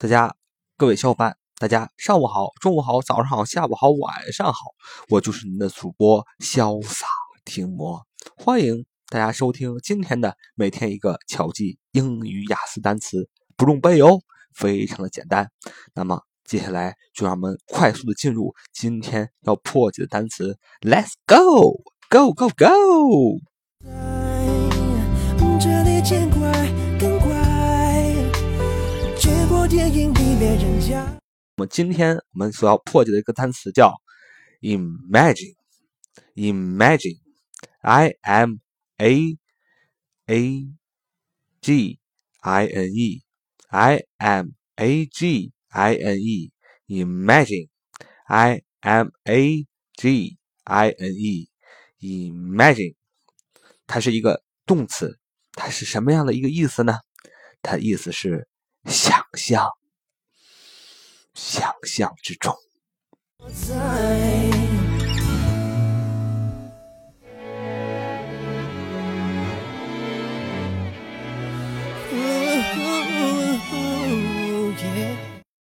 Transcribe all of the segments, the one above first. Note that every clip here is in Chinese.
大家，各位小伙伴，大家上午好，中午好，早上好，下午好，晚上好，我就是您的主播潇洒听魔，欢迎大家收听今天的每天一个巧记英语雅思单词，不用背哦，非常的简单。那么接下来就让我们快速的进入今天要破解的单词，Let's go，go go go。别人家。那么今天我们所要破解的一个单词叫 imagine，imagine，I M A A G I N E，I M A G I N E，imagine，I M A G I N E，imagine，它是一个动词。它是什么样的一个意思呢？它意思是想象，想象之中。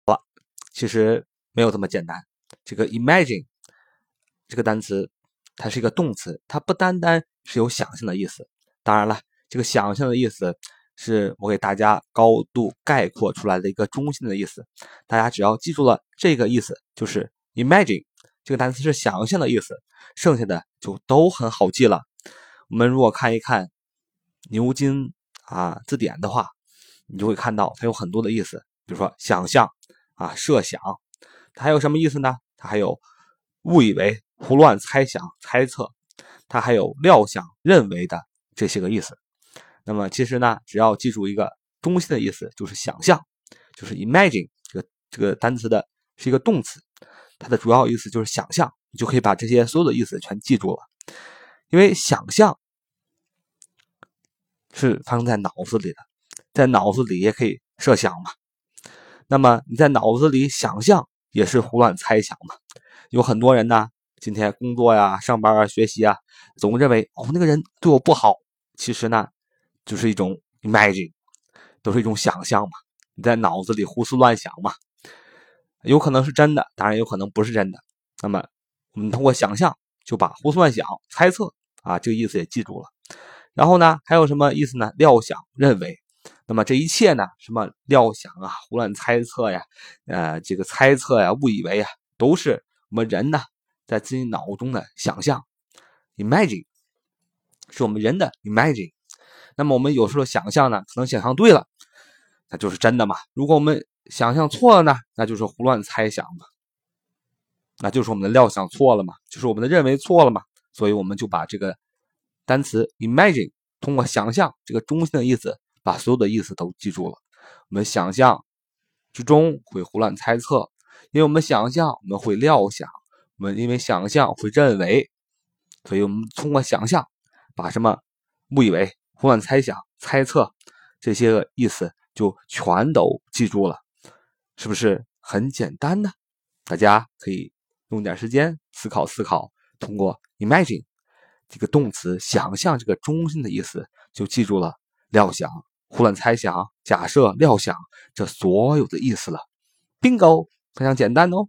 好了，其实没有这么简单。这个 imagine 这个单词，它是一个动词，它不单单是有想象的意思。当然了。这个想象的意思是我给大家高度概括出来的一个中心的意思，大家只要记住了这个意思，就是 imagine 这个单词是想象的意思，剩下的就都很好记了。我们如果看一看牛津啊字典的话，你就会看到它有很多的意思，比如说想象啊设想，它还有什么意思呢？它还有误以为、胡乱猜想、猜测，它还有料想、认为的这些个意思。那么其实呢，只要记住一个中心的意思，就是想象，就是 imagine 这个这个单词的是一个动词，它的主要意思就是想象，你就可以把这些所有的意思全记住了。因为想象是发生在脑子里的，在脑子里也可以设想嘛。那么你在脑子里想象也是胡乱猜想嘛。有很多人呢，今天工作呀、上班啊、学习啊，总认为哦那个人对我不好，其实呢。就是一种 imagine，都是一种想象嘛，你在脑子里胡思乱想嘛，有可能是真的，当然有可能不是真的。那么我们通过想象就把胡思乱想、猜测啊这个意思也记住了。然后呢，还有什么意思呢？料想、认为。那么这一切呢，什么料想啊、胡乱猜测呀、呃这个猜测呀、误以为啊，都是我们人呢在自己脑中的想象，imagine，是我们人的 imagine。那么我们有时候想象呢，可能想象对了，那就是真的嘛。如果我们想象错了呢，那就是胡乱猜想嘛，那就是我们的料想错了嘛，就是我们的认为错了嘛。所以我们就把这个单词 imagine 通过想象这个中心的意思，把所有的意思都记住了。我们想象之中会胡乱猜测，因为我们想象我们会料想，我们因为想象会认为，所以我们通过想象把什么误以为。胡乱猜想、猜测这些个意思就全都记住了，是不是很简单呢？大家可以用点时间思考思考，通过 imagine 这个动词想象这个中心的意思，就记住了料想、胡乱猜想、假设、料想这所有的意思了。Bingo，非常简单哦。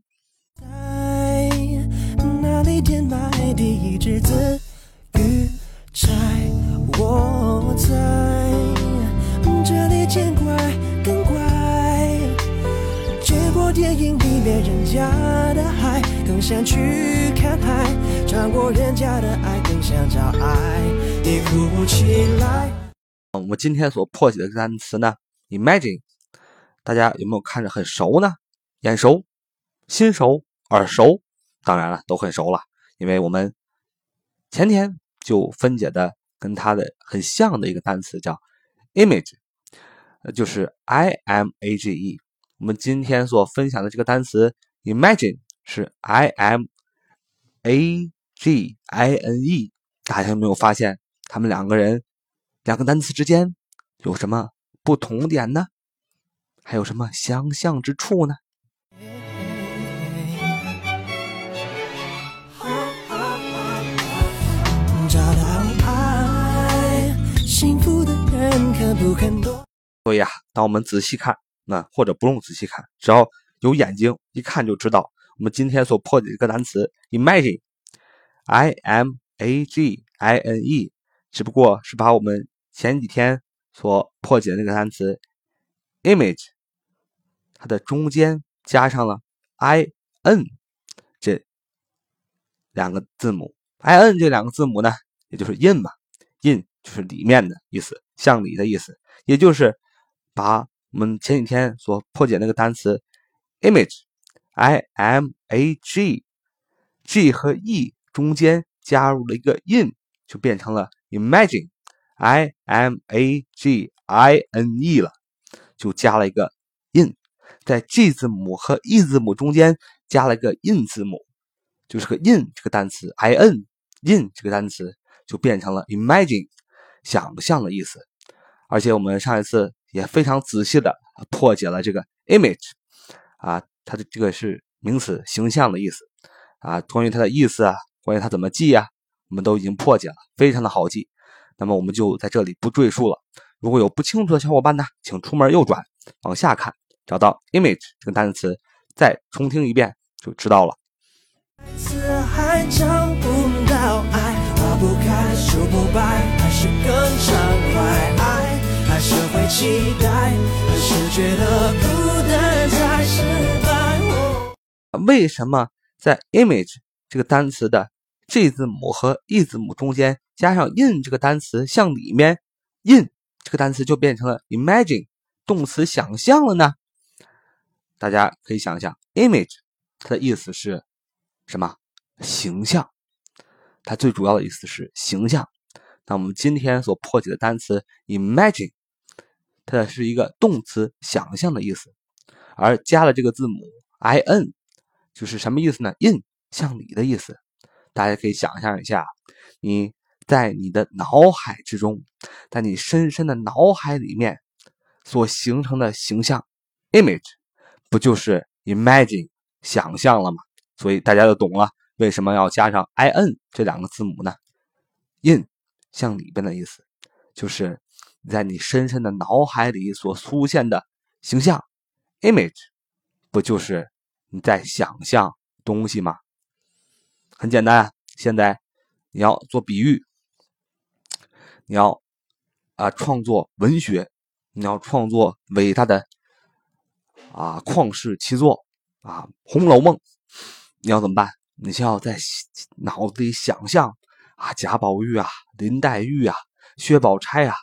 在这里见怪更怪，结果电影里面人家的海更想去看海，穿过人家的爱更想找爱，你哭不起来。我们今天所破解的单词呢，imagine，大家有没有看着很熟呢？眼熟、心熟、耳熟，当然了，都很熟了，因为我们前天就分解的。跟它的很像的一个单词叫 image，就是 i m a g e。我们今天所分享的这个单词 imagine 是 i m a g i n e。大家有没有发现，他们两个人两个单词之间有什么不同点呢？还有什么相像之处呢？所以啊，当我们仔细看那或者不用仔细看，只要有眼睛一看就知道，我们今天所破解这个单词 imagine，i m a g i n e，只不过是把我们前几天所破解的那个单词 image，它的中间加上了 i n 这两个字母，i n 这两个字母呢，也就是 in 嘛，in 就是里面的意思，向里的意思，也就是把。我们前几天所破解那个单词 image，i m a g，g 和 e 中间加入了一个 in，就变成了 imagine，i m a g i n e 了，就加了一个 in，在 g 字母和 e 字母中间加了一个 in 字母，就是个 in 这个单词 i n in 这个单词就变成了 imagine，想象的意思。而且我们上一次。也非常仔细的破解了这个 image，啊，它的这个是名词，形象的意思，啊，关于它的意思啊，关于它怎么记呀，我们都已经破解了，非常的好记。那么我们就在这里不赘述了。如果有不清楚的小伙伴呢，请出门右转，往下看，找到 image 这个单词，再重听一遍就知道了。还是更畅快。爱还是会期待，还是觉得孤单才失败。为什么在 image 这个单词的 G 字母和 E 字母中间加上 in 这个单词向里面 in 这个单词就变成了 imagine 动词想象了呢？大家可以想一想，image 它的意思是什么？形象。它最主要的意思是形象。那我们今天所破解的单词 imagine。它的是一个动词，想象的意思，而加了这个字母 i n，就是什么意思呢？in 向里的意思。大家可以想象一下，你在你的脑海之中，在你深深的脑海里面所形成的形象 image，不就是 imagine 想象了吗？所以大家就懂了为什么要加上 i n 这两个字母呢？in 向里边的意思，就是。在你深深的脑海里所出现的形象 image，不就是你在想象东西吗？很简单，现在你要做比喻，你要啊创作文学，你要创作伟大的啊旷世奇作啊《红楼梦》，你要怎么办？你先要在脑子里想象啊贾宝玉啊、林黛玉啊、薛宝钗啊。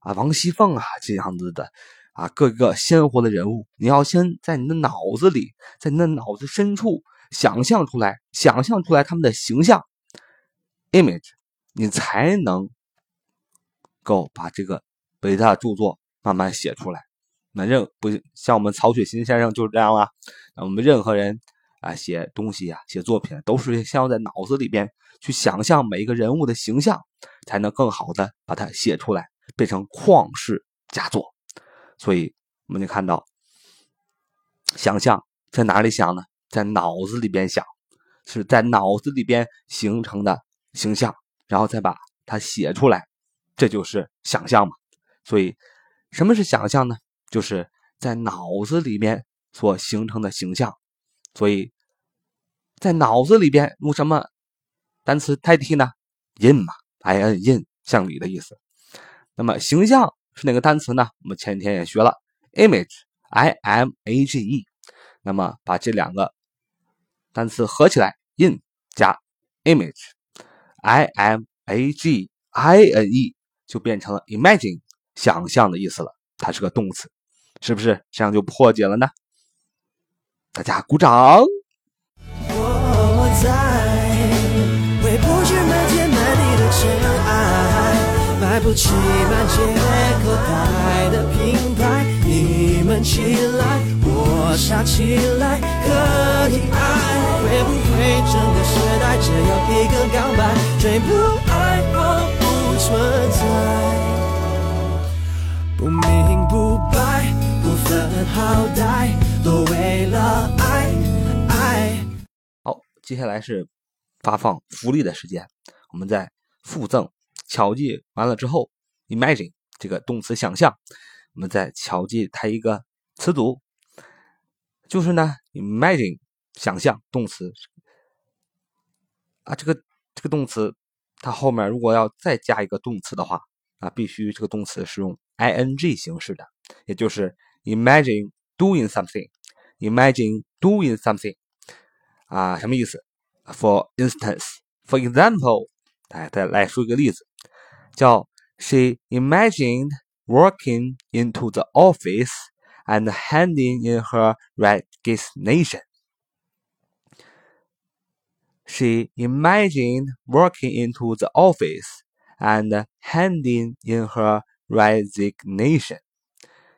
啊，王熙凤啊，这样子的啊，各个鲜活的人物，你要先在你的脑子里，在你的脑子深处想象出来，想象出来他们的形象 image，你才能够把这个伟大的著作慢慢写出来。那任不像我们曹雪芹先生就是这样了。那我们任何人啊，写东西啊，写作品都是先要在脑子里边去想象每一个人物的形象，才能更好的把它写出来。变成旷世佳作，所以我们就看到，想象在哪里想呢？在脑子里边想，是在脑子里边形成的形象，然后再把它写出来，这就是想象嘛。所以，什么是想象呢？就是在脑子里面所形成的形象。所以，在脑子里边用什么单词代替呢？in 嘛，i n in 向里的意思。那么形象是哪个单词呢？我们前几天也学了，image，i m a g e。那么把这两个单词合起来，in 加 image，i m a g i n e，就变成了 imagine，想象的意思了。它是个动词，是不是这样就破解了呢？大家鼓掌。不起满街口袋的品牌，你们起来，我傻起来，可以爱。会不会整个时代只有一个告白？追不爱我不存在，不明不白，不分好歹，都为了爱爱。好，接下来是发放福利的时间，我们在附赠。巧记完了之后，imagine 这个动词想象，我们再巧记它一个词组，就是呢，imagine 想象动词啊，这个这个动词，它后面如果要再加一个动词的话啊，必须这个动词是用 ing 形式的，也就是 imagine doing something，imagine doing something 啊，什么意思？For instance，for example，哎再来说一个例子，叫 She imagined walking into the office and handing in her resignation. She imagined walking into the office and handing in her resignation.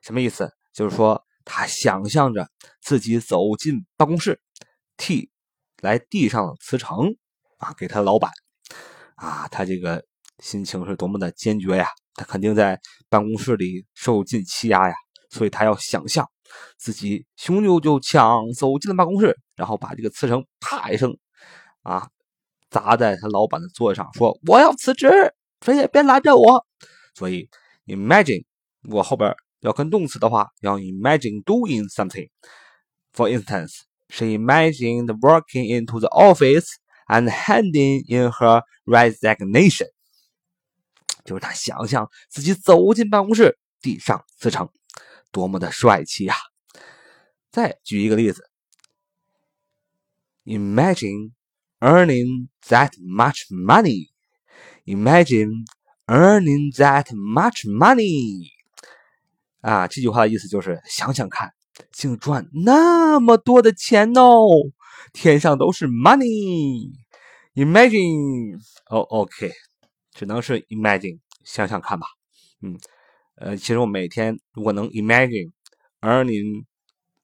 什么意思？就是说，她想象着自己走进办公室，替来递上辞呈啊，给他的老板啊，他这个 心情是多么的坚决呀！他肯定在办公室里受尽欺压呀，所以他要想象自己雄赳赳气昂昂走进了办公室，然后把这个辞呈啪一声啊砸在他老板的桌子上，说：“我要辞职，谁也别拦着我。”所以，imagine 我后边要跟动词的话，要 imagine doing something。For instance, she imagined walking into the office and handing in her resignation. 就是他想象自己走进办公室，递上辞呈，多么的帅气呀！再举一个例子：Imagine earning that much money. Imagine earning that much money. 啊，这句话的意思就是想想看，竟赚那么多的钱哦！天上都是 money。Imagine，哦，OK。只能是 imagine 想想看吧，嗯，呃，其实我每天如果能 imagine earning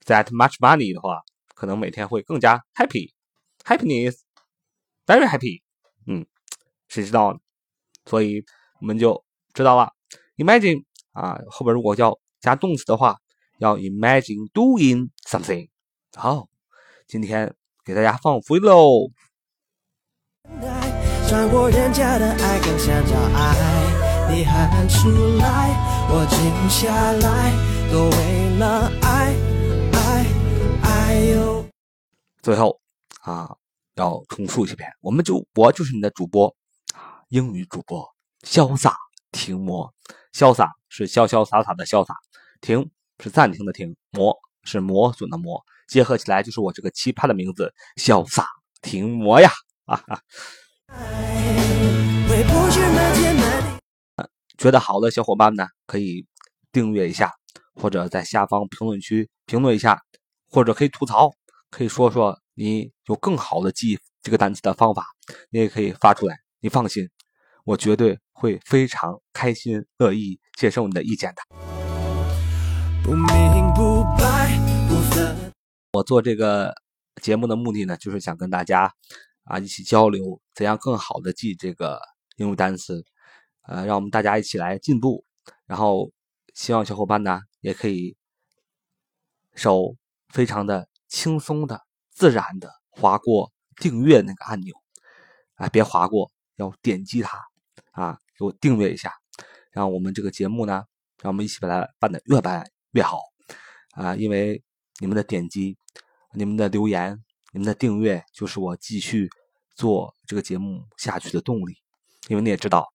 that much money 的话，可能每天会更加 happy，happiness，very happy，嗯，谁知道呢？所以我们就知道了，imagine 啊，后边如果要加动词的话，要 imagine doing something。好，今天给大家放福利喽。穿过人家的爱，更想找爱。你喊出来，我静下来，都为了爱，爱，爱哟。最后啊，要重复一遍，我们就我就是你的主播啊，英语主播，潇洒停魔。潇洒是潇潇洒洒的潇洒，停是暂停的停，磨是磨损的磨，结合起来就是我这个奇葩的名字，潇洒停魔呀！啊哈。觉得好的小伙伴呢，可以订阅一下，或者在下方评论区评论一下，或者可以吐槽，可以说说你有更好的记这个单词的方法，你也可以发出来。你放心，我绝对会非常开心乐意接受你的意见的。我做这个节目的目的呢，就是想跟大家。啊，一起交流，怎样更好的记这个英语单词？呃，让我们大家一起来进步。然后，希望小伙伴呢也可以手非常的轻松的、自然的划过订阅那个按钮。啊，别划过，要点击它啊，给我订阅一下，让我们这个节目呢，让我们一起把它办得越办越好啊！因为你们的点击、你们的留言、你们的订阅，就是我继续。做这个节目下去的动力，因为你也知道，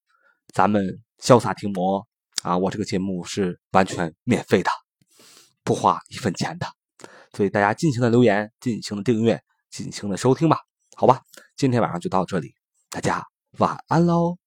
咱们潇洒听魔啊，我这个节目是完全免费的，不花一分钱的，所以大家尽情的留言，尽情的订阅，尽情的收听吧，好吧，今天晚上就到这里，大家晚安喽。